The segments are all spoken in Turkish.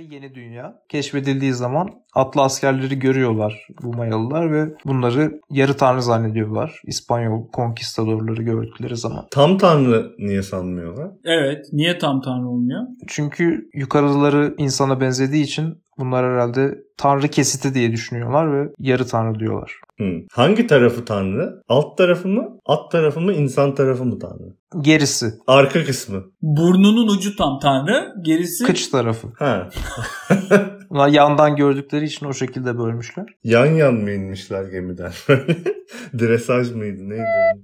Yeni dünya keşfedildiği zaman atlı askerleri görüyorlar bu Mayalılar ve bunları yarı tanrı zannediyorlar. İspanyol konkistadorları gördükleri zaman. Tam tanrı niye sanmıyorlar? Evet. Niye tam tanrı olmuyor? Çünkü yukarıları insana benzediği için bunlar herhalde tanrı kesiti diye düşünüyorlar ve yarı tanrı diyorlar. Hmm. Hangi tarafı tanrı? Alt tarafı mı? At tarafı mı? İnsan tarafı mı tanrı? Gerisi. Arka kısmı. Burnunun ucu tam tanrı. Gerisi Kıç tarafı. Ha. Yandan gördükleri için o şekilde bölmüşler. Yan yan mı inmişler gemiden? Dresaj mıydı? Neydi?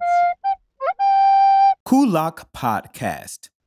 Kulak Podcast.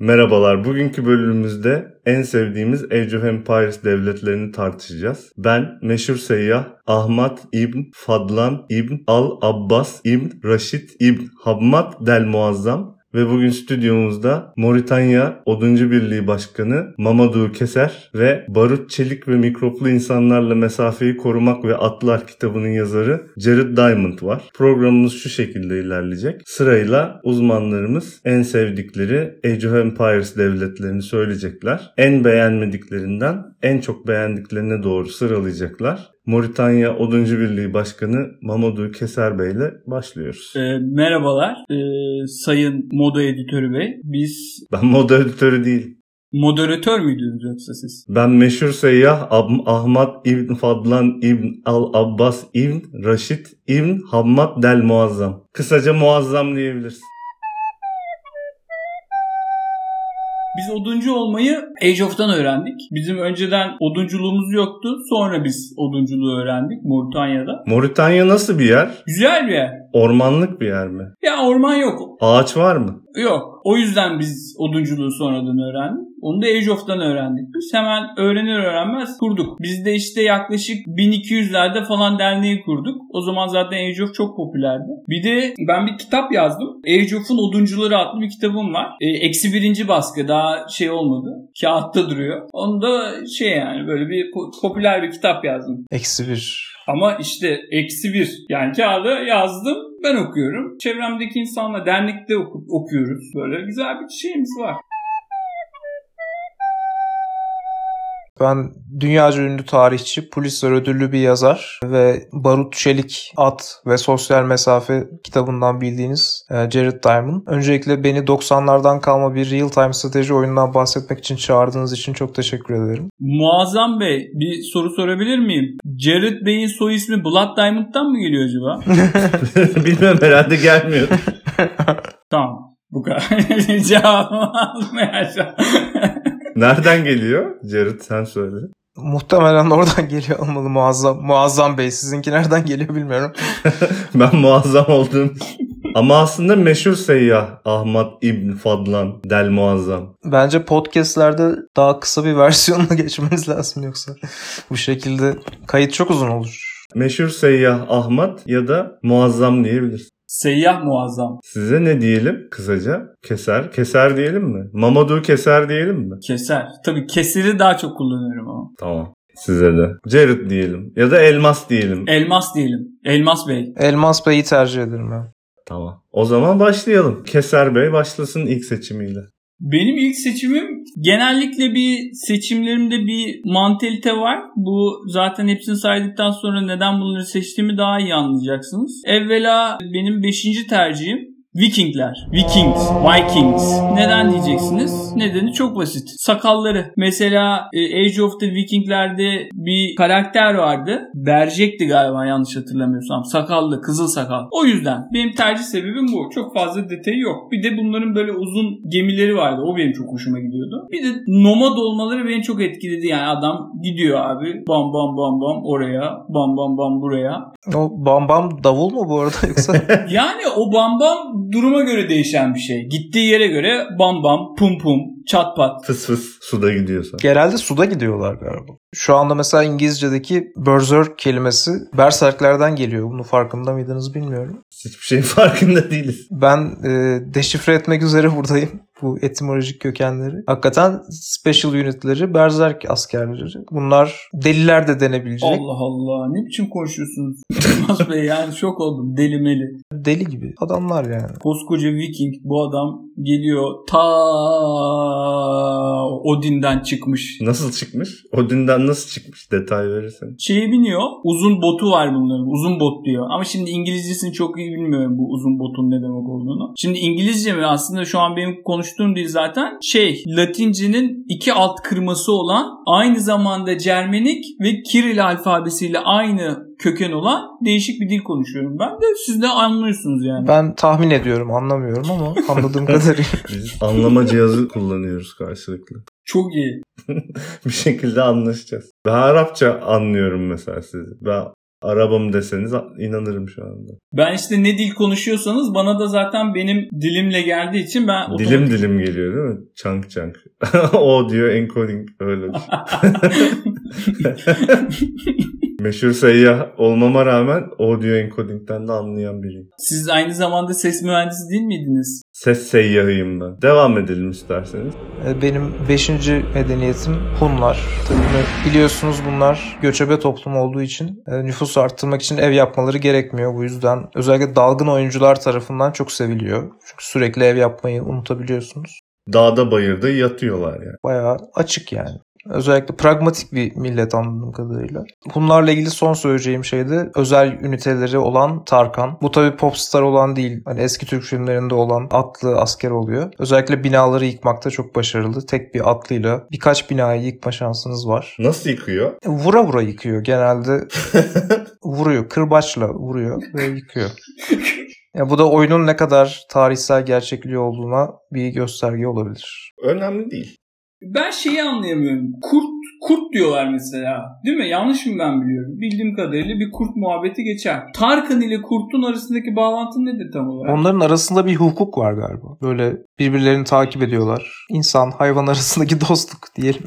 Merhabalar. Bugünkü bölümümüzde en sevdiğimiz Age of Empires devletlerini tartışacağız. Ben meşhur seyyah Ahmet İbn Fadlan İbn Al Abbas İbn Raşid İbn Hammad Del Muazzam ve bugün stüdyomuzda Moritanya Oduncu Birliği Başkanı Mamadou Keser ve Barut Çelik ve Mikroplu İnsanlarla Mesafeyi Korumak ve Atlar kitabının yazarı Jared Diamond var. Programımız şu şekilde ilerleyecek. Sırayla uzmanlarımız en sevdikleri Age of Empires devletlerini söyleyecekler. En beğenmediklerinden en çok beğendiklerine doğru sıralayacaklar. Moritanya Oduncu Birliği Başkanı Mamadou Keser Bey ile başlıyoruz. e, merhabalar. E, sayın moda editörü bey. Biz Ben moda editörü değil. moderatör müydünüz yoksa siz? Ben meşhur seyyah Ab- Ahmet İbn Fadlan İbn Al Abbas İbn Raşid İbn Hammad Del Muazzam. Kısaca muazzam diyebiliriz. Biz oduncu olmayı Age of'tan öğrendik. Bizim önceden odunculuğumuz yoktu. Sonra biz odunculuğu öğrendik Moritanya'da. Moritanya nasıl bir yer? Güzel bir yer. Ormanlık bir yer mi? Ya orman yok. Ağaç var mı? Yok. O yüzden biz odunculuğu sonradan öğrendik. Onu da Age of'tan öğrendik. Biz hemen öğrenir öğrenmez kurduk. Biz de işte yaklaşık 1200'lerde falan derneği kurduk. O zaman zaten Age of çok popülerdi. Bir de ben bir kitap yazdım. Age of'un Oduncuları adlı bir kitabım var. E, eksi birinci baskı daha şey olmadı. Kağıtta duruyor. Onu da şey yani böyle bir po- popüler bir kitap yazdım. Eksi bir. Ama işte eksi bir. Yani kağıda yazdım. Ben okuyorum. Çevremdeki insanla dernekte oku- okuyoruz. Böyle güzel bir şeyimiz var. Ben dünyaca ünlü tarihçi, Pulitzer ödüllü bir yazar ve Barut Çelik At ve Sosyal Mesafe kitabından bildiğiniz e, Jared Diamond. Öncelikle beni 90'lardan kalma bir real-time strateji oyunundan bahsetmek için çağırdığınız için çok teşekkür ederim. Muazzam Bey bir soru sorabilir miyim? Jared Bey'in soy ismi Blood Diamond'dan mı geliyor acaba? Bilmem herhalde gelmiyor. tamam. Bu kadar. Cevabımı almayacağım. Nereden geliyor? Jared sen söyle. Muhtemelen oradan geliyor olmalı muazzam. Muazzam Bey sizinki nereden geliyor bilmiyorum. ben muazzam olduğum Ama aslında meşhur seyyah Ahmet İbn Fadlan Del Muazzam. Bence podcastlerde daha kısa bir versiyonuna geçmeniz lazım yoksa bu şekilde kayıt çok uzun olur. Meşhur seyyah Ahmet ya da muazzam diyebiliriz. Seyyah muazzam. Size ne diyelim kısaca? Keser. Keser diyelim mi? Mamadou Keser diyelim mi? Keser. Tabii kesiri daha çok kullanıyorum ama. Tamam. Size de. Jared diyelim. Ya da Elmas diyelim. Elmas diyelim. Elmas Bey. Elmas Bey'i tercih ederim ben. Tamam. O zaman başlayalım. Keser Bey başlasın ilk seçimiyle. Benim ilk seçimim genellikle bir seçimlerimde bir mantalite var. Bu zaten hepsini saydıktan sonra neden bunları seçtiğimi daha iyi anlayacaksınız. Evvela benim 5. tercihim Vikingler. Vikings. Vikings. Neden diyeceksiniz? Nedeni çok basit. Sakalları. Mesela e, Age of the Viking'lerde bir karakter vardı. Berjek'ti galiba yanlış hatırlamıyorsam. Sakallı, kızıl sakal. O yüzden benim tercih sebebim bu. Çok fazla detayı yok. Bir de bunların böyle uzun gemileri vardı. O benim çok hoşuma gidiyordu. Bir de nomad olmaları beni çok etkiledi. Yani adam gidiyor abi. Bam bam bam bam oraya. Bam bam bam buraya. O bam bam davul mu bu arada yoksa? Yani o bam bam duruma göre değişen bir şey. Gittiği yere göre bam bam, pum pum, çat pat. Fıs fıs suda gidiyorsa. Genelde suda gidiyorlar galiba. Şu anda mesela İngilizce'deki berserk kelimesi berserklerden geliyor. Bunu farkında mıydınız bilmiyorum. Hiçbir şeyin farkında değiliz. Ben e, deşifre etmek üzere buradayım bu etimolojik kökenleri. Hakikaten special unitleri berserk askerleri. Bunlar deliler de denebilecek. Allah Allah ne biçim konuşuyorsunuz? Yılmaz Bey yani şok oldum delimeli. deli gibi adamlar yani. Koskoca Viking bu adam geliyor ta Odin'den çıkmış. Nasıl çıkmış? Odin'den nasıl çıkmış? Detay verirsen. Şeye biniyor. Uzun botu var bunların. Uzun bot diyor. Ama şimdi İngilizcesini çok iyi bilmiyorum bu uzun botun ne demek olduğunu. Şimdi İngilizce mi? Aslında şu an benim konuştuğum dil zaten şey Latince'nin iki alt kırması olan aynı zamanda Cermenik ve Kiril alfabesiyle aynı köken olan değişik bir dil konuşuyorum ben de siz de anlıyorsunuz yani. Ben tahmin ediyorum anlamıyorum ama anladığım kadarıyla. Biz anlama cihazı kullanıyoruz karşılıklı. Çok iyi. bir şekilde anlaşacağız. Ben Arapça anlıyorum mesela sizi. Ben arabam deseniz inanırım şu anda. Ben işte ne dil konuşuyorsanız bana da zaten benim dilimle geldiği için ben dilim otomatik... dilim geliyor değil mi? Chunk chunk. o diyor encoding öyle. Meşhur seyyah olmama rağmen audio encoding'den de anlayan biriyim. Siz aynı zamanda ses mühendisi değil miydiniz? Ses seyyahıyım ben. Devam edelim isterseniz. E, benim 5. medeniyetim Hunlar. Tabii biliyorsunuz bunlar göçebe toplum olduğu için e, nüfus arttırmak için ev yapmaları gerekmiyor. Bu yüzden özellikle dalgın oyuncular tarafından çok seviliyor. Çünkü sürekli ev yapmayı unutabiliyorsunuz. Dağda bayırda yatıyorlar yani. Bayağı açık yani. Özellikle pragmatik bir millet anladığım kadarıyla. Bunlarla ilgili son söyleyeceğim şey de özel üniteleri olan Tarkan. Bu tabi popstar olan değil. Hani eski Türk filmlerinde olan atlı asker oluyor. Özellikle binaları yıkmakta çok başarılı. Tek bir atlıyla birkaç binayı yıkma şansınız var. Nasıl yıkıyor? Vura vura yıkıyor genelde. vuruyor. Kırbaçla vuruyor ve yıkıyor. Ya bu da oyunun ne kadar tarihsel gerçekliği olduğuna bir gösterge olabilir. Önemli değil. Ben şeyi anlayamıyorum. Kurt kurt diyorlar mesela. Değil mi? Yanlış mı ben biliyorum? Bildiğim kadarıyla bir kurt muhabbeti geçer. Tarkan ile kurtun arasındaki bağlantı nedir tam olarak? Onların arasında bir hukuk var galiba. Böyle birbirlerini takip ediyorlar. İnsan hayvan arasındaki dostluk diyelim.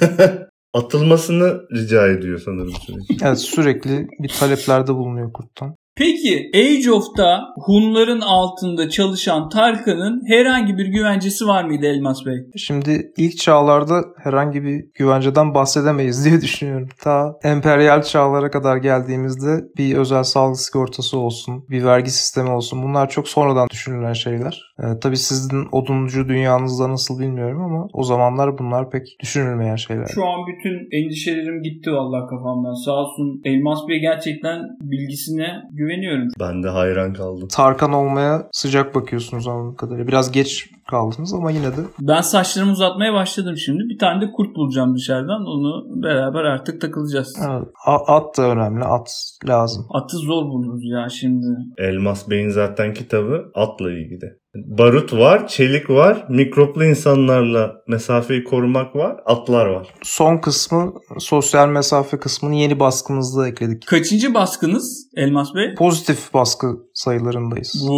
Atılmasını rica ediyor sanırım sürekli. Evet sürekli bir taleplerde bulunuyor kurttan. Peki Age of'ta Hunların altında çalışan Tarkan'ın herhangi bir güvencesi var mıydı Elmas Bey? Şimdi ilk çağlarda herhangi bir güvenceden bahsedemeyiz diye düşünüyorum. Ta emperyal çağlara kadar geldiğimizde bir özel sağlık sigortası olsun, bir vergi sistemi olsun bunlar çok sonradan düşünülen şeyler. Ee, tabii sizin oduncu dünyanızda nasıl bilmiyorum ama o zamanlar bunlar pek düşünülmeyen şeyler. Şu an bütün endişelerim gitti vallahi kafamdan. Sağ olsun Elmas Bey gerçekten bilgisine güveniyorum. Ben de hayran kaldım. Tarkan olmaya sıcak bakıyorsunuz anladığım kadarıyla. Biraz geç kaldınız ama yine de. Ben saçlarımı uzatmaya başladım şimdi. Bir tane de kurt bulacağım dışarıdan. Onu beraber artık takılacağız. Evet, at da önemli. At lazım. Atı zor buluruz ya şimdi. Elmas Bey'in zaten kitabı atla ilgili. Barut var, çelik var, mikroplu insanlarla mesafeyi korumak var, atlar var. Son kısmı sosyal mesafe kısmını yeni baskımızda ekledik. Kaçıncı baskınız Elmas Bey? Pozitif baskı sayılarındayız.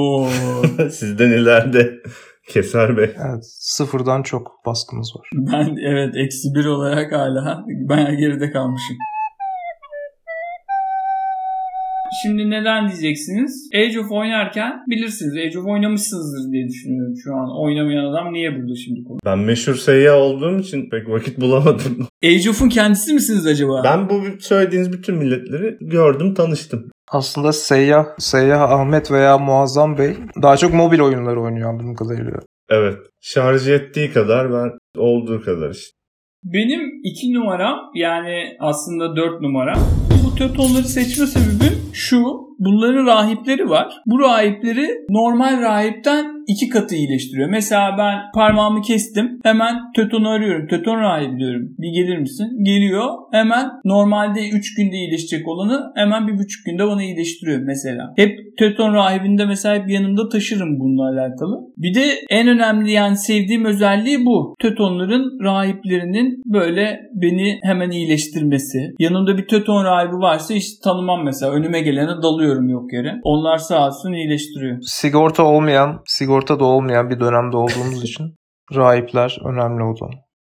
Sizden ileride Keser Bey. Evet sıfırdan çok baskımız var. Ben evet eksi bir olarak hala bayağı geride kalmışım. Şimdi neden diyeceksiniz? Age of oynarken bilirsiniz. Age of oynamışsınızdır diye düşünüyorum şu an. Oynamayan adam niye burada şimdi konu? Ben meşhur seyyah olduğum için pek vakit bulamadım. Age of'un kendisi misiniz acaba? Ben bu söylediğiniz bütün milletleri gördüm, tanıştım. Aslında Seyyah, Seyyah Ahmet veya Muazzam Bey daha çok mobil oyunları oynuyor anladığım kadarıyla. Evet. Şarj ettiği kadar ben olduğu kadar işte. Benim iki numaram yani aslında dört numara. Bu tötonları seçme sebebim şu. Bunların rahipleri var. Bu rahipleri normal rahipten iki katı iyileştiriyor. Mesela ben parmağımı kestim. Hemen tötonu arıyorum. Töton rahibi diyorum. Bir gelir misin? Geliyor. Hemen normalde 3 günde iyileşecek olanı hemen bir buçuk günde bana iyileştiriyor mesela. Hep töton rahibinde mesela hep yanımda taşırım bununla alakalı. Bir de en önemli yani sevdiğim özelliği bu. Tötonların rahiplerinin böyle beni hemen iyileştirmesi. Yanımda bir töton rahibi varsa hiç tanımam mesela. Önüme gelene dalıyorum yok yere. Onlar sağ olsun iyileştiriyor. Sigorta olmayan, sigorta da olmayan bir dönemde olduğumuz için rahipler önemli o zaman.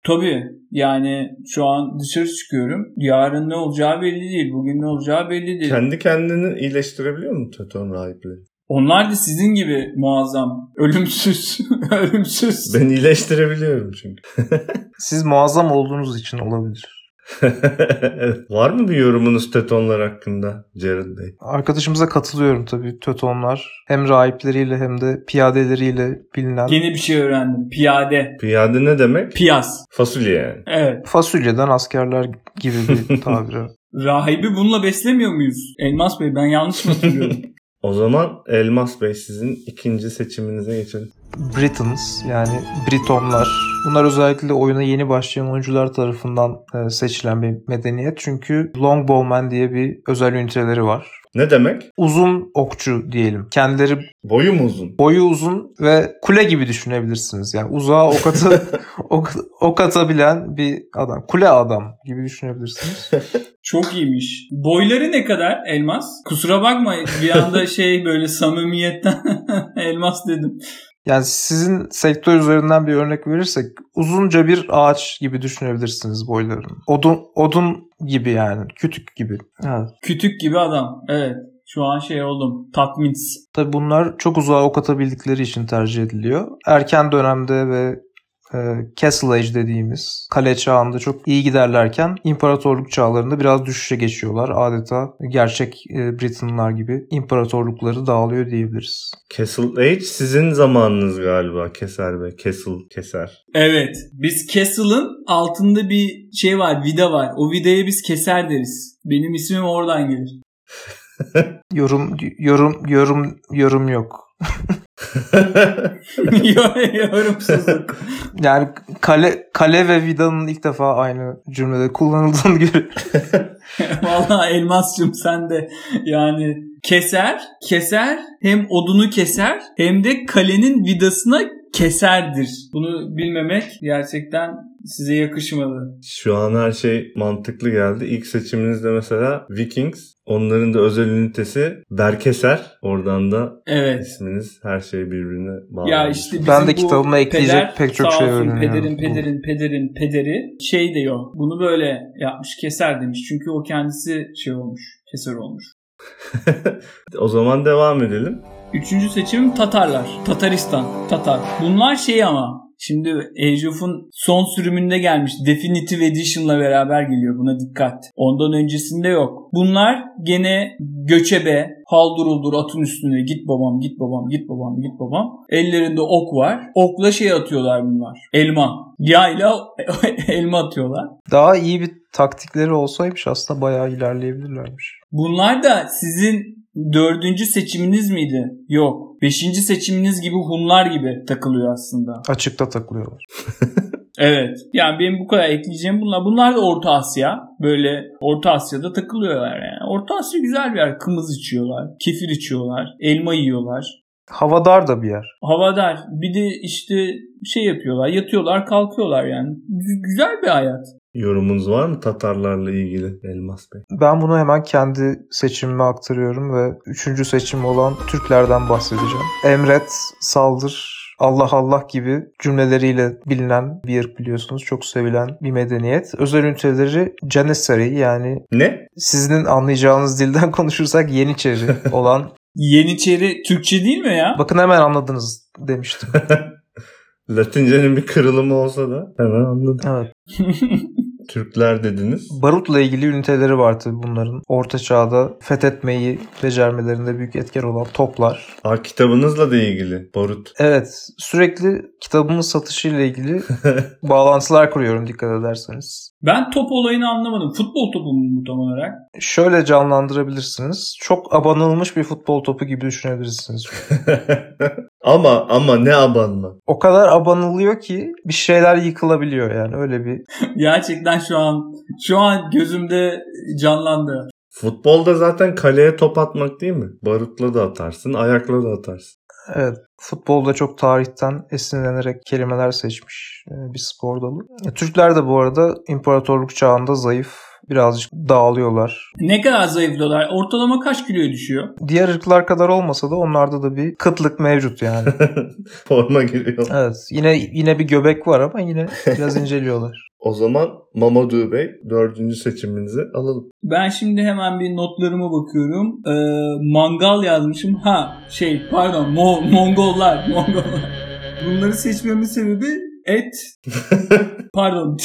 Tabii yani şu an dışarı çıkıyorum. Yarın ne olacağı belli değil. Bugün ne olacağı belli değil. Kendi kendini iyileştirebiliyor mu Töton rahipleri? Onlar da sizin gibi muazzam. Ölümsüz. Ölümsüz. Ben iyileştirebiliyorum çünkü. Siz muazzam olduğunuz için olabilir. Var mı bir yorumunuz Tetonlar hakkında Jared Bey? Arkadaşımıza katılıyorum tabii Tötonlar. Hem rahipleriyle hem de piyadeleriyle bilinen Yeni bir şey öğrendim. Piyade. Piyade ne demek? Piyas. Fasulye yani. Evet. fasulyeden askerler gibi bir tabir. Rahibi bununla beslemiyor muyuz? Elmas Bey ben yanlış mı hatırlıyorum? O zaman Elmas Bey sizin ikinci seçiminize geçelim. Britons yani Britonlar. Bunlar özellikle oyuna yeni başlayan oyuncular tarafından e, seçilen bir medeniyet. Çünkü Longbowman diye bir özel üniteleri var. Ne demek? Uzun okçu diyelim. Kendileri Boyu mu uzun? boyu uzun ve kule gibi düşünebilirsiniz. Yani uzağa ok, atı, ok, ok atabilen bir adam. Kule adam gibi düşünebilirsiniz. Çok iyiymiş. Boyları ne kadar Elmas? Kusura bakma bir anda şey böyle samimiyetten Elmas dedim. Yani sizin sektör üzerinden bir örnek verirsek uzunca bir ağaç gibi düşünebilirsiniz boylarını. Odun odun gibi yani. Kütük gibi. Evet. Kütük gibi adam. Evet. Şu an şey oldum. Tatmins. Tabi bunlar çok uzağa ok atabildikleri için tercih ediliyor. Erken dönemde ve Castle Age dediğimiz kale çağında çok iyi giderlerken imparatorluk çağlarında biraz düşüşe geçiyorlar. Adeta gerçek e, Britonlar gibi imparatorlukları dağılıyor diyebiliriz. Castle Age sizin zamanınız galiba Keser Bey. Castle, Keser. Evet. Biz Castle'ın altında bir şey var. Vida var. O vidaya biz keser deriz. Benim ismim oradan gelir. Yorum yorum yorum yorum yok. Yorumsuzluk. Yani kale kale ve vidanın ilk defa aynı cümlede kullanıldığını görüyorum. Vallahi Elmas'cığım sen de yani keser, keser hem odunu keser hem de kalenin vidasına keserdir. Bunu bilmemek gerçekten size yakışmadı. Şu an her şey mantıklı geldi. İlk seçiminizde mesela Vikings. Onların da özel ünitesi Berkeser. Oradan da Evet. isminiz her şey birbirine bağlı. Ya işte bizim Ben de kitabıma ekleyecek peder, pek çok şey öğreniyorum. Pederin, pederin, pederin, pederi şey diyor. Bunu böyle yapmış keser demiş. Çünkü o kendisi şey olmuş. Keser olmuş. o zaman devam edelim. Üçüncü seçimim Tatarlar. Tataristan. Tatar. Bunlar şey ama Şimdi Age of'un son sürümünde gelmiş. Definitive Edition'la beraber geliyor. Buna dikkat. Ondan öncesinde yok. Bunlar gene göçebe, haldur uldur atın üstüne git babam, git babam, git babam, git babam. Ellerinde ok var. Okla şey atıyorlar bunlar. Elma. Yayla elma atıyorlar. Daha iyi bir taktikleri olsaymış aslında bayağı ilerleyebilirlermiş. Bunlar da sizin dördüncü seçiminiz miydi? Yok. Beşinci seçiminiz gibi Hunlar gibi takılıyor aslında. Açıkta takılıyorlar. Evet. Yani benim bu kadar ekleyeceğim bunlar. Bunlar da Orta Asya. Böyle Orta Asya'da takılıyorlar yani. Orta Asya güzel bir yer. Kımız içiyorlar. Kefir içiyorlar. Elma yiyorlar. Havadar da bir yer. Havadar. Bir de işte şey yapıyorlar. Yatıyorlar kalkıyorlar yani. Gü- Güzel bir hayat. Yorumunuz var mı Tatarlarla ilgili Elmas Bey? Ben bunu hemen kendi seçimime aktarıyorum ve üçüncü seçim olan Türklerden bahsedeceğim. Emret, saldır, Allah Allah gibi cümleleriyle bilinen bir yer biliyorsunuz. Çok sevilen bir medeniyet. Özel üniteleri Janissary yani Ne? sizin anlayacağınız dilden konuşursak Yeniçeri olan. Yeniçeri Türkçe değil mi ya? Bakın hemen anladınız demiştim. Latincenin bir kırılımı olsa da hemen anladım. Evet. Türkler dediniz. Barutla ilgili üniteleri var tabii bunların. Orta çağda fethetmeyi becermelerinde büyük etken olan toplar. Aa, kitabınızla da ilgili. Barut. Evet sürekli kitabımın satışıyla ilgili bağlantılar kuruyorum dikkat ederseniz. Ben top olayını anlamadım. Futbol topu mu tam olarak? Şöyle canlandırabilirsiniz. Çok abanılmış bir futbol topu gibi düşünebilirsiniz. ama ama ne abanma. O kadar abanılıyor ki bir şeyler yıkılabiliyor yani öyle bir. Gerçekten şu an şu an gözümde canlandı. Futbolda zaten kaleye top atmak değil mi? Barutla da atarsın, ayakla da atarsın. Evet futbolda çok tarihten esinlenerek kelimeler seçmiş e, bir spor dalı. E, Türkler de bu arada imparatorluk çağında zayıf birazcık dağılıyorlar. Ne kadar zayıflıyorlar? Ortalama kaç kiloya düşüyor? Diğer ırklar kadar olmasa da onlarda da bir kıtlık mevcut yani. Forma giriyor. Evet yine yine bir göbek var ama yine biraz inceliyorlar. O zaman Mamadou Bey dördüncü seçiminizi alalım. Ben şimdi hemen bir notlarıma bakıyorum. Ee, mangal yazmışım. Ha şey pardon Mo- Mongollar. Mongollar. Bunları seçmemin sebebi et. pardon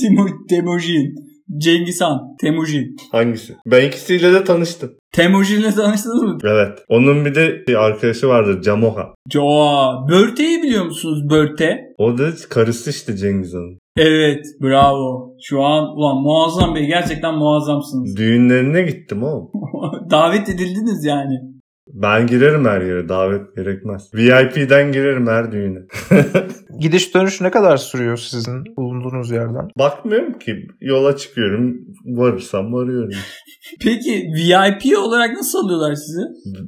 Timo Temujin. Cengiz Han, Temujin. Hangisi? Ben ikisiyle de tanıştım. Temujin'le tanıştınız mı? Evet. Onun bir de bir arkadaşı vardı Camoha. Joa. Börte'yi biliyor musunuz Börte? O da karısı işte Cengiz Han'ın. Evet bravo. Şu an ulan muazzam bey gerçekten muazzamsınız. Düğünlerine gittim o. Davet edildiniz yani. Ben girerim her yere davet gerekmez. VIP'den girerim her düğüne. Gidiş dönüş ne kadar sürüyor sizin bulunduğunuz yerden? Bakmıyorum ki yola çıkıyorum varırsam varıyorum. Peki VIP olarak nasıl alıyorlar sizi?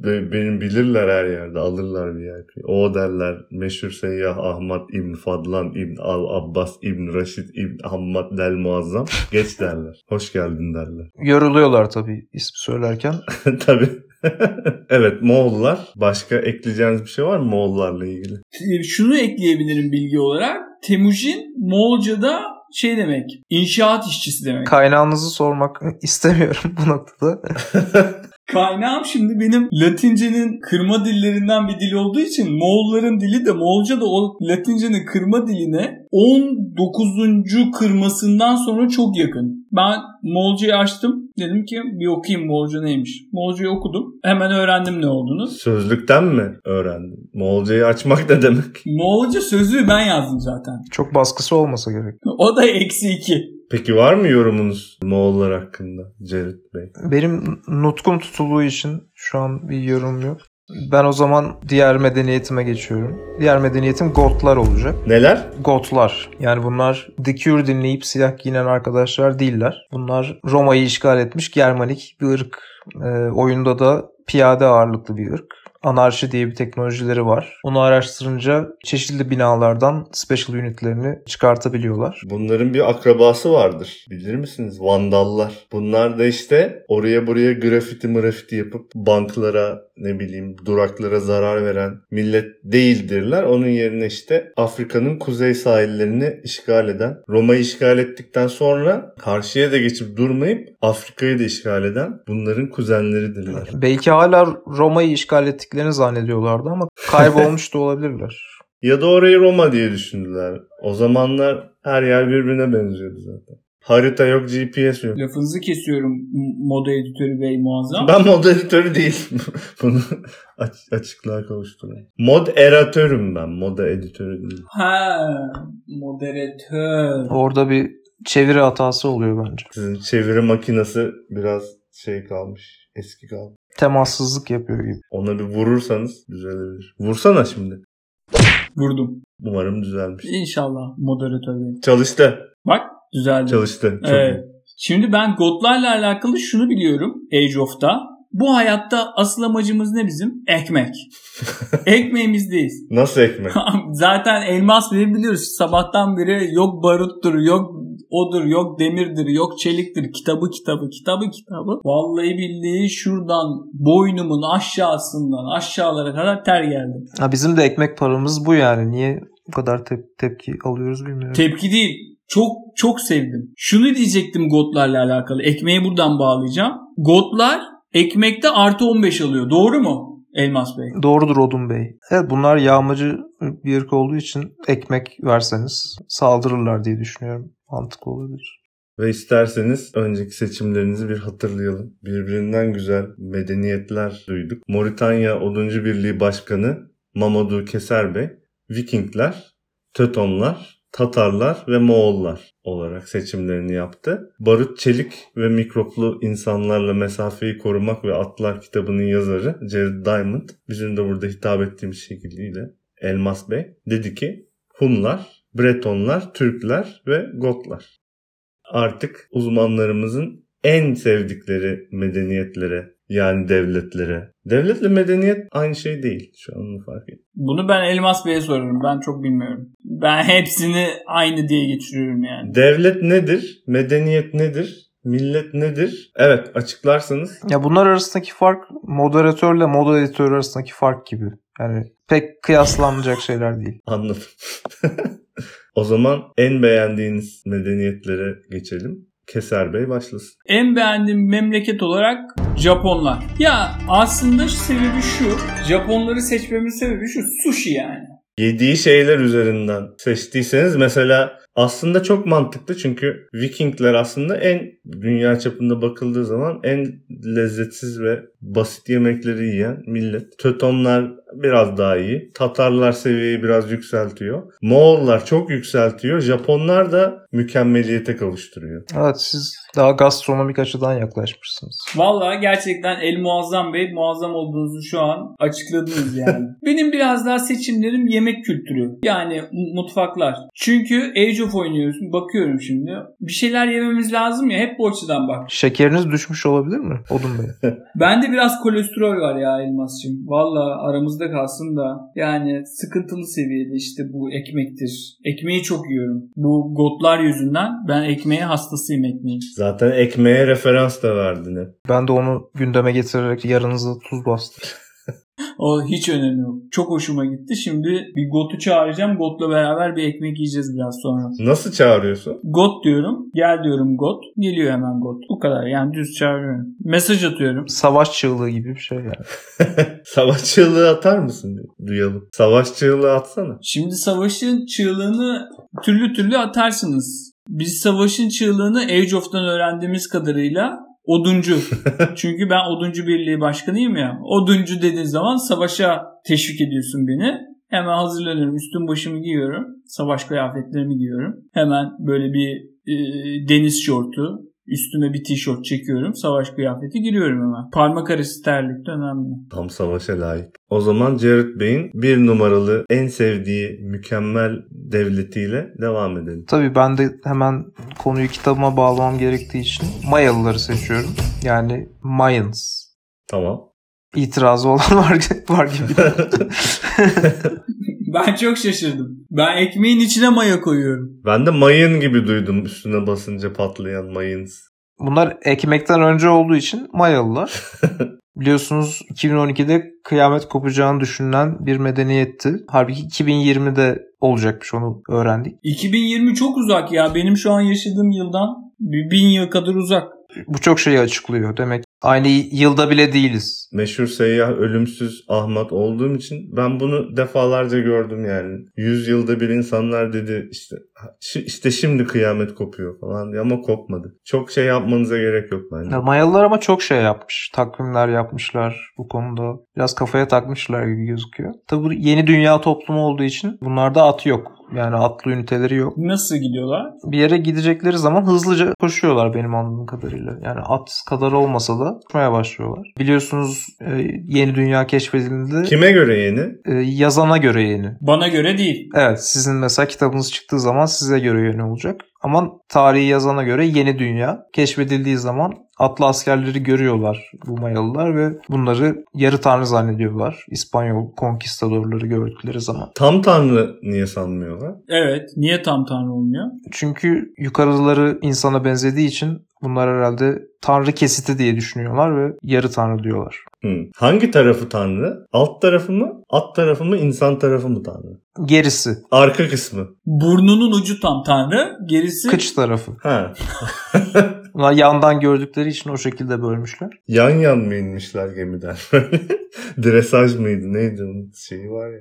Be- benim bilirler her yerde alırlar VIP. O derler meşhur seyyah Ahmet İbn Fadlan İbn Al Abbas İbn Raşid İbn Hammad Del Muazzam. Geç derler. Hoş geldin derler. Yoruluyorlar tabii ismi söylerken. Tabii. evet Moğollar. Başka ekleyeceğiniz bir şey var mı Moğollarla ilgili? Ee, Şunu ekleyebilirim bilgi olarak. Temujin Moğolca'da şey demek. İnşaat işçisi demek. Kaynağınızı sormak istemiyorum bu noktada. Kaynağım şimdi benim Latince'nin kırma dillerinden bir dil olduğu için Moğolların dili de Moğolca da o Latince'nin kırma diline 19. kırmasından sonra çok yakın. Ben Moğolcayı açtım. Dedim ki bir okuyayım Moğolca neymiş. Moğolcayı okudum. Hemen öğrendim ne olduğunu. Sözlükten mi öğrendin? Moğolcayı açmak ne demek? Moğolca sözlüğü ben yazdım zaten. Çok baskısı olmasa gerek. O da eksi iki. Peki var mı yorumunuz Moğollar hakkında Cerit Bey? Benim nutkum tutulduğu için şu an bir yorum yok. Ben o zaman diğer medeniyetime geçiyorum. Diğer medeniyetim Gotlar olacak. Neler? Gotlar. Yani bunlar The Cure dinleyip silah giyinen arkadaşlar değiller. Bunlar Roma'yı işgal etmiş Germanik bir ırk. Ee, oyunda da piyade ağırlıklı bir ırk. Anarşi diye bir teknolojileri var. Onu araştırınca çeşitli binalardan special unitlerini çıkartabiliyorlar. Bunların bir akrabası vardır. Bilir misiniz? Vandallar. Bunlar da işte oraya buraya grafiti mrafiti yapıp banklara ne bileyim duraklara zarar veren millet değildirler. Onun yerine işte Afrika'nın kuzey sahillerini işgal eden, Roma'yı işgal ettikten sonra karşıya da geçip durmayıp Afrika'yı da işgal eden bunların kuzenleridirler. Belki hala Roma'yı işgal ettiklerini zannediyorlardı ama kaybolmuş da olabilirler. Ya da orayı Roma diye düşündüler. O zamanlar her yer birbirine benziyordu zaten. Harita yok, GPS yok. Lafınızı kesiyorum moda editörü bey muazzam. Ben mod editörü değilim. Bunu aç- açıklığa kavuşturayım. Mod eratörüm ben. Moda editörü değilim. Ha moderatör. Orada bir çeviri hatası oluyor bence. Sizin çeviri makinesi biraz şey kalmış. Eski kalmış. Temassızlık yapıyor gibi. Ona bir vurursanız düzelebilir. Vursana şimdi. Vurdum. Umarım düzelmiş. İnşallah moderatör bey. Çalıştı. Bak düzeldi. Çalıştı. Çok Evet. iyi. Şimdi ben God'larla alakalı şunu biliyorum Age of'ta. Bu hayatta asıl amacımız ne bizim? Ekmek. Ekmeğimizdeyiz. Nasıl ekmek? Zaten elmas bile biliyoruz. Sabahtan beri yok baruttur, yok odur, yok demirdir, yok çeliktir. Kitabı kitabı, kitabı kitabı. Vallahi billahi şuradan boynumun aşağısından aşağılara kadar ter geldi. Ha, bizim de ekmek paramız bu yani. Niye bu kadar tep- tepki alıyoruz bilmiyorum. Tepki değil. Çok çok sevdim. Şunu diyecektim Gotlarla alakalı. Ekmeği buradan bağlayacağım. Gotlar ekmekte artı 15 alıyor. Doğru mu Elmas Bey? Doğrudur Odun Bey. Evet bunlar yağmacı bir ırk olduğu için ekmek verseniz saldırırlar diye düşünüyorum. Mantıklı olabilir. Ve isterseniz önceki seçimlerinizi bir hatırlayalım. Birbirinden güzel medeniyetler duyduk. Moritanya Oduncu Birliği Başkanı Mamadou Keser Bey, Vikingler, Tötonlar, Tatarlar ve Moğollar olarak seçimlerini yaptı. Barut Çelik ve Mikroplu İnsanlarla Mesafeyi Korumak ve Atlar kitabının yazarı Jared Diamond, bizim de burada hitap ettiğimiz şekliyle Elmas Bey, dedi ki Hunlar, Bretonlar, Türkler ve Gotlar artık uzmanlarımızın en sevdikleri medeniyetlere yani devletlere. Devletle medeniyet aynı şey değil. Şu an onu fark ettim. Bunu ben Elmas Bey'e sorarım. Ben çok bilmiyorum. Ben hepsini aynı diye geçiriyorum yani. Devlet nedir? Medeniyet nedir? Millet nedir? Evet açıklarsanız. Ya bunlar arasındaki fark moderatörle moda editör arasındaki fark gibi. Yani pek kıyaslanacak şeyler değil. Anladım. o zaman en beğendiğiniz medeniyetlere geçelim. Keser Bey başlasın. En beğendiğim memleket olarak Japonlar. Ya aslında sebebi şu. Japonları seçmemin sebebi şu. Sushi yani. Yediği şeyler üzerinden seçtiyseniz mesela Aslında çok mantıklı çünkü Vikingler aslında en dünya çapında bakıldığı zaman en lezzetsiz ve basit yemekleri yiyen millet. Tötonlar biraz daha iyi. Tatarlar seviyeyi biraz yükseltiyor. Moğollar çok yükseltiyor. Japonlar da mükemmeliyete kavuşturuyor. Evet siz daha gastronomik açıdan yaklaşmışsınız. Valla gerçekten El Muazzam Bey muazzam olduğunuzu şu an açıkladınız yani. Benim biraz daha seçimlerim yemek kültürü. Yani mutfaklar. Çünkü Age of oynuyoruz. Bakıyorum şimdi. Bir şeyler yememiz lazım ya. Hep bu açıdan bak. Şekeriniz düşmüş olabilir mi Odun Bey? Bende biraz kolesterol var ya Elmas'cığım. Valla aramızda kalsın da. Yani sıkıntılı seviyede işte bu ekmektir. Ekmeği çok yiyorum. Bu gotlar yüzünden ben ekmeğe hastasıyım ekmeği. Zaten ekmeğe referans da verdin hep. Ben de onu gündeme getirerek yarınızı tuz bastım. O hiç önemi yok. Çok hoşuma gitti. Şimdi bir Got'u çağıracağım. Got'la beraber bir ekmek yiyeceğiz biraz sonra. Nasıl çağırıyorsun? Got diyorum. Gel diyorum Got. Geliyor hemen Got. Bu kadar. Yani düz çağırıyorum. Mesaj atıyorum. Savaş çığlığı gibi bir şey yani. Savaş çığlığı atar mısın? Duyalım. Savaş çığlığı atsana. Şimdi savaşın çığlığını türlü türlü atarsınız. Biz savaşın çığlığını Age of'tan öğrendiğimiz kadarıyla oduncu. Çünkü ben oduncu birliği başkanıyım ya. Oduncu dediğin zaman savaşa teşvik ediyorsun beni. Hemen hazırlanıyorum. Üstüm başımı giyiyorum. Savaş kıyafetlerimi giyiyorum. Hemen böyle bir e, deniz şortu, Üstüme bir tişört çekiyorum. Savaş kıyafeti giriyorum hemen. Parmak arası terlik de önemli. Tam savaşa layık. O zaman Jared Bey'in bir numaralı en sevdiği mükemmel devletiyle devam edelim. Tabii ben de hemen konuyu kitabıma bağlamam gerektiği için Mayalıları seçiyorum. Yani Mayans. Tamam. İtirazı olan var, var gibi. ben çok şaşırdım. Ben ekmeğin içine maya koyuyorum. Ben de mayın gibi duydum üstüne basınca patlayan mayın. Bunlar ekmekten önce olduğu için Mayalılar. Biliyorsunuz 2012'de kıyamet kopacağını düşünülen bir medeniyetti. Halbuki 2020'de olacakmış onu öğrendik. 2020 çok uzak ya. Benim şu an yaşadığım yıldan bin yıl kadar uzak. Bu çok şeyi açıklıyor. Demek aynı yılda bile değiliz. Meşhur seyyah ölümsüz Ahmet olduğum için ben bunu defalarca gördüm yani. Yüz yılda bir insanlar dedi işte işte şimdi kıyamet kopuyor falan ama kopmadı. Çok şey yapmanıza gerek yok bence. Ya Mayalılar ama çok şey yapmış. Takvimler yapmışlar bu konuda. Biraz kafaya takmışlar gibi gözüküyor. Tabi yeni dünya toplumu olduğu için bunlarda at yok. Yani atlı üniteleri yok. Nasıl gidiyorlar? Bir yere gidecekleri zaman hızlıca koşuyorlar benim anladığım kadarıyla. Yani at kadar olmasa da koşmaya başlıyorlar. Biliyorsunuz e, yeni dünya keşfedildi. Kime göre yeni? E, yazana göre yeni. Bana göre değil. Evet sizin mesela kitabınız çıktığı zaman size göre yeni olacak. Ama tarihi yazana göre yeni dünya keşfedildiği zaman atlı askerleri görüyorlar bu Mayalılar ve bunları yarı tanrı zannediyorlar. İspanyol konkistadorları gördükleri zaman. Tam tanrı niye sanmıyorlar? Evet. Niye tam tanrı olmuyor? Çünkü yukarıları insana benzediği için bunlar herhalde tanrı kesiti diye düşünüyorlar ve yarı tanrı diyorlar. Hmm. Hangi tarafı tanrı? Alt tarafı mı? At tarafı mı? İnsan tarafı mı tanrı? Gerisi. Arka kısmı. Burnunun ucu tam tanrı. Gerisi... Kıç tarafı. Ha. Bunlar yandan gördükleri için o şekilde bölmüşler. Yan yan mı inmişler gemiden? Dresaj mıydı? Neydi onun şeyi var ya.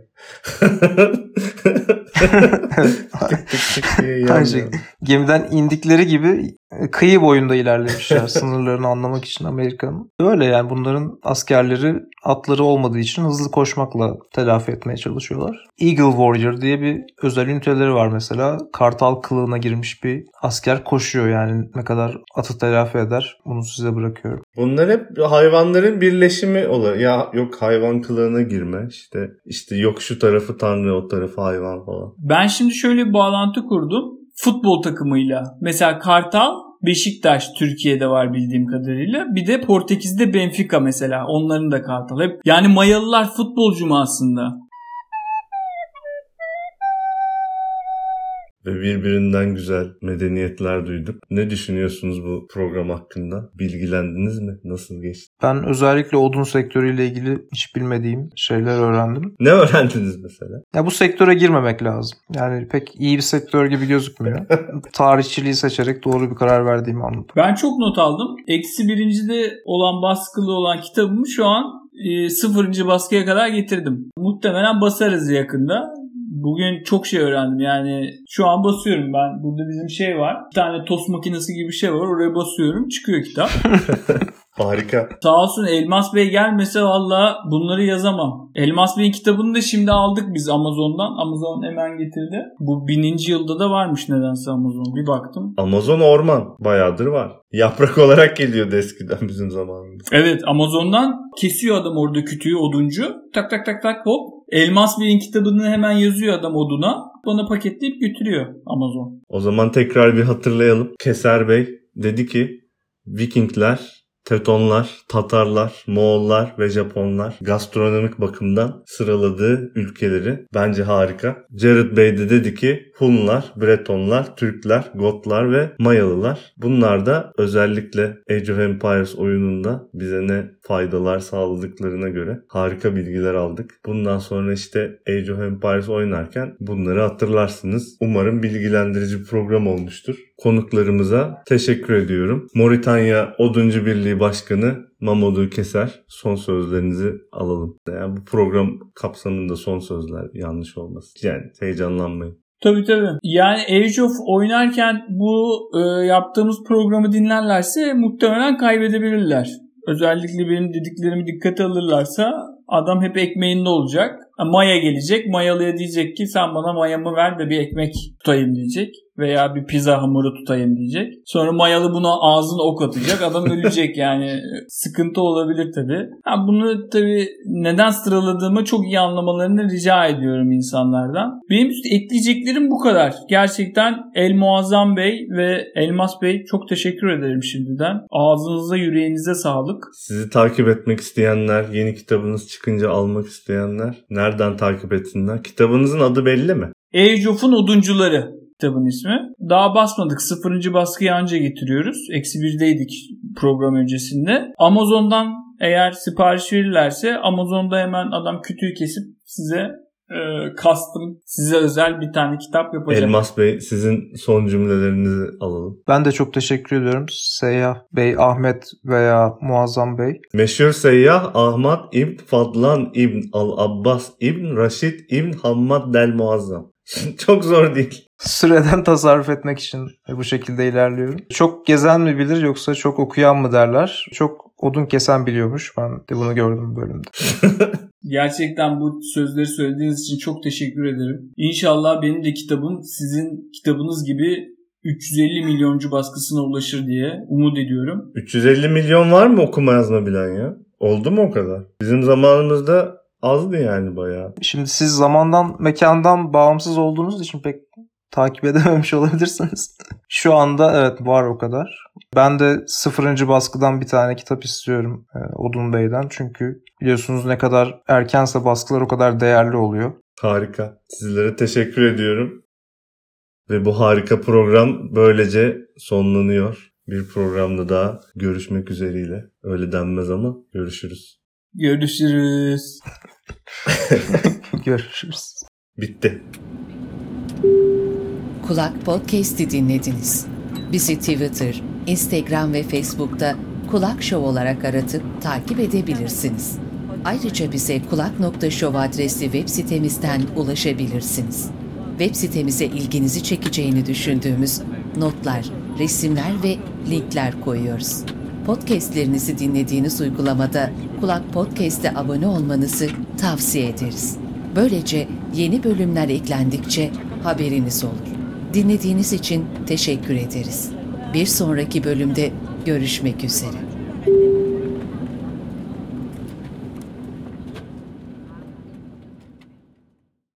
Tık tık tık diye şey. Gemiden indikleri gibi kıyı boyunda ilerlemişler sınırlarını anlamak için Amerika'nın. Öyle yani bunların askerleri atları olmadığı için hızlı koşmakla telafi etmeye çalışıyorlar. Eagle Warrior diye bir özel üniteleri var mesela. Kartal kılığına girmiş bir asker koşuyor yani ne kadar atı telafi eder bunu size bırakıyorum. Bunlar hep hayvanların birleşimi oluyor. Ya yok hayvan kılığına girme işte işte yok şu tarafı tanrı o tarafı hayvan falan. Ben şimdi şöyle bir bağlantı kurdum futbol takımıyla. Mesela Kartal Beşiktaş Türkiye'de var bildiğim kadarıyla. Bir de Portekiz'de Benfica mesela. Onların da Kartal. Hep yani Mayalılar futbolcu mu aslında? Ve birbirinden güzel medeniyetler duyduk. Ne düşünüyorsunuz bu program hakkında? Bilgilendiniz mi? Nasıl geçti? Ben özellikle odun sektörüyle ilgili hiç bilmediğim şeyler öğrendim. Ne öğrendiniz mesela? Ya bu sektöre girmemek lazım. Yani pek iyi bir sektör gibi gözükmüyor. Tarihçiliği seçerek doğru bir karar verdiğimi anladım. Ben çok not aldım. Eksi birincide olan baskılı olan kitabımı şu an e, sıfırıncı baskıya kadar getirdim. Muhtemelen basarız yakında Bugün çok şey öğrendim. Yani şu an basıyorum ben. Burada bizim şey var. Bir tane tost makinesi gibi bir şey var. Oraya basıyorum. Çıkıyor kitap. Harika. Sağ olsun Elmas Bey gelmese valla bunları yazamam. Elmas Bey'in kitabını da şimdi aldık biz Amazon'dan. Amazon hemen getirdi. Bu bininci yılda da varmış nedense Amazon. Bir baktım. Amazon orman. Bayağıdır var. Yaprak olarak geliyordu eskiden bizim zamanımızda. Evet Amazon'dan kesiyor adam orada kütüğü oduncu. Tak tak tak tak hop. Elmas Bey'in kitabını hemen yazıyor adam oduna. Bana paketleyip götürüyor Amazon. O zaman tekrar bir hatırlayalım. Keser Bey dedi ki Vikingler Tetonlar, Tatarlar, Moğollar ve Japonlar gastronomik bakımdan sıraladığı ülkeleri bence harika. Jared Bey de dedi ki Hunlar, Bretonlar, Türkler, Gotlar ve Mayalılar. Bunlar da özellikle Age of Empires oyununda bize ne faydalar sağladıklarına göre harika bilgiler aldık. Bundan sonra işte Age of Empires oynarken bunları hatırlarsınız. Umarım bilgilendirici bir program olmuştur. Konuklarımıza teşekkür ediyorum. Moritanya Oduncu Birliği Başkanı Mamadou Keser son sözlerinizi alalım. Yani bu program kapsamında son sözler yanlış olmasın. Yani heyecanlanmayın. Tabii tabii. Yani Age of oynarken bu e, yaptığımız programı dinlerlerse muhtemelen kaybedebilirler. Özellikle benim dediklerimi dikkate alırlarsa adam hep ekmeğinde olacak. Maya gelecek. Mayalıya diyecek ki sen bana mayamı ver de bir ekmek tutayım diyecek. Veya bir pizza hamuru tutayım diyecek. Sonra mayalı buna ağzına ok atacak. Adam ölecek yani. Sıkıntı olabilir tabii. Ha, bunu tabii neden sıraladığımı çok iyi anlamalarını rica ediyorum insanlardan. Benim ekleyeceklerim bu kadar. Gerçekten El Muazzam Bey ve Elmas Bey çok teşekkür ederim şimdiden. Ağzınıza yüreğinize sağlık. Sizi takip etmek isteyenler, yeni kitabınız çıkınca almak isteyenler nereden takip etsinler? Kitabınızın adı belli mi? Age of'un Oduncuları kitabın ismi. Daha basmadık. Sıfırıncı baskıyı anca getiriyoruz. Eksi birdeydik program öncesinde. Amazon'dan eğer sipariş verirlerse Amazon'da hemen adam kütüğü kesip size e, custom size özel bir tane kitap yapacak. Elmas Bey sizin son cümlelerinizi alalım. Ben de çok teşekkür ediyorum. Seyyah Bey, Ahmet veya Muazzam Bey. Meşhur seyyah Ahmet İbn Fadlan İbn Al-Abbas İbn Raşid İbn Hammad Del Muazzam. Çok zor değil. Süreden tasarruf etmek için bu şekilde ilerliyorum. Çok gezen mi bilir yoksa çok okuyan mı derler. Çok odun kesen biliyormuş. Ben de bunu gördüm bu bölümde. Gerçekten bu sözleri söylediğiniz için çok teşekkür ederim. İnşallah benim de kitabım sizin kitabınız gibi 350 milyoncu baskısına ulaşır diye umut ediyorum. 350 milyon var mı okuma yazma bilen ya? Oldu mu o kadar? Bizim zamanımızda azdı yani bayağı. Şimdi siz zamandan, mekandan bağımsız olduğunuz için pek takip edememiş olabilirsiniz. Şu anda evet var o kadar. Ben de sıfırıncı baskıdan bir tane kitap istiyorum e, Odun Bey'den. Çünkü biliyorsunuz ne kadar erkense baskılar o kadar değerli oluyor. Harika. Sizlere teşekkür ediyorum. Ve bu harika program böylece sonlanıyor. Bir programda daha görüşmek üzereyle. Öyle denmez ama görüşürüz. Görüşürüz. Görüşürüz. Bitti. Kulak Podcast'i dinlediniz. Bizi Twitter, Instagram ve Facebook'ta Kulak Show olarak aratıp takip edebilirsiniz. Ayrıca bize kulak.show adresli web sitemizden ulaşabilirsiniz. Web sitemize ilginizi çekeceğini düşündüğümüz notlar, resimler ve linkler koyuyoruz. Podcastlerinizi dinlediğiniz uygulamada Kulak Podcast'e abone olmanızı tavsiye ederiz. Böylece yeni bölümler eklendikçe haberiniz olur. Dinlediğiniz için teşekkür ederiz. Bir sonraki bölümde görüşmek üzere.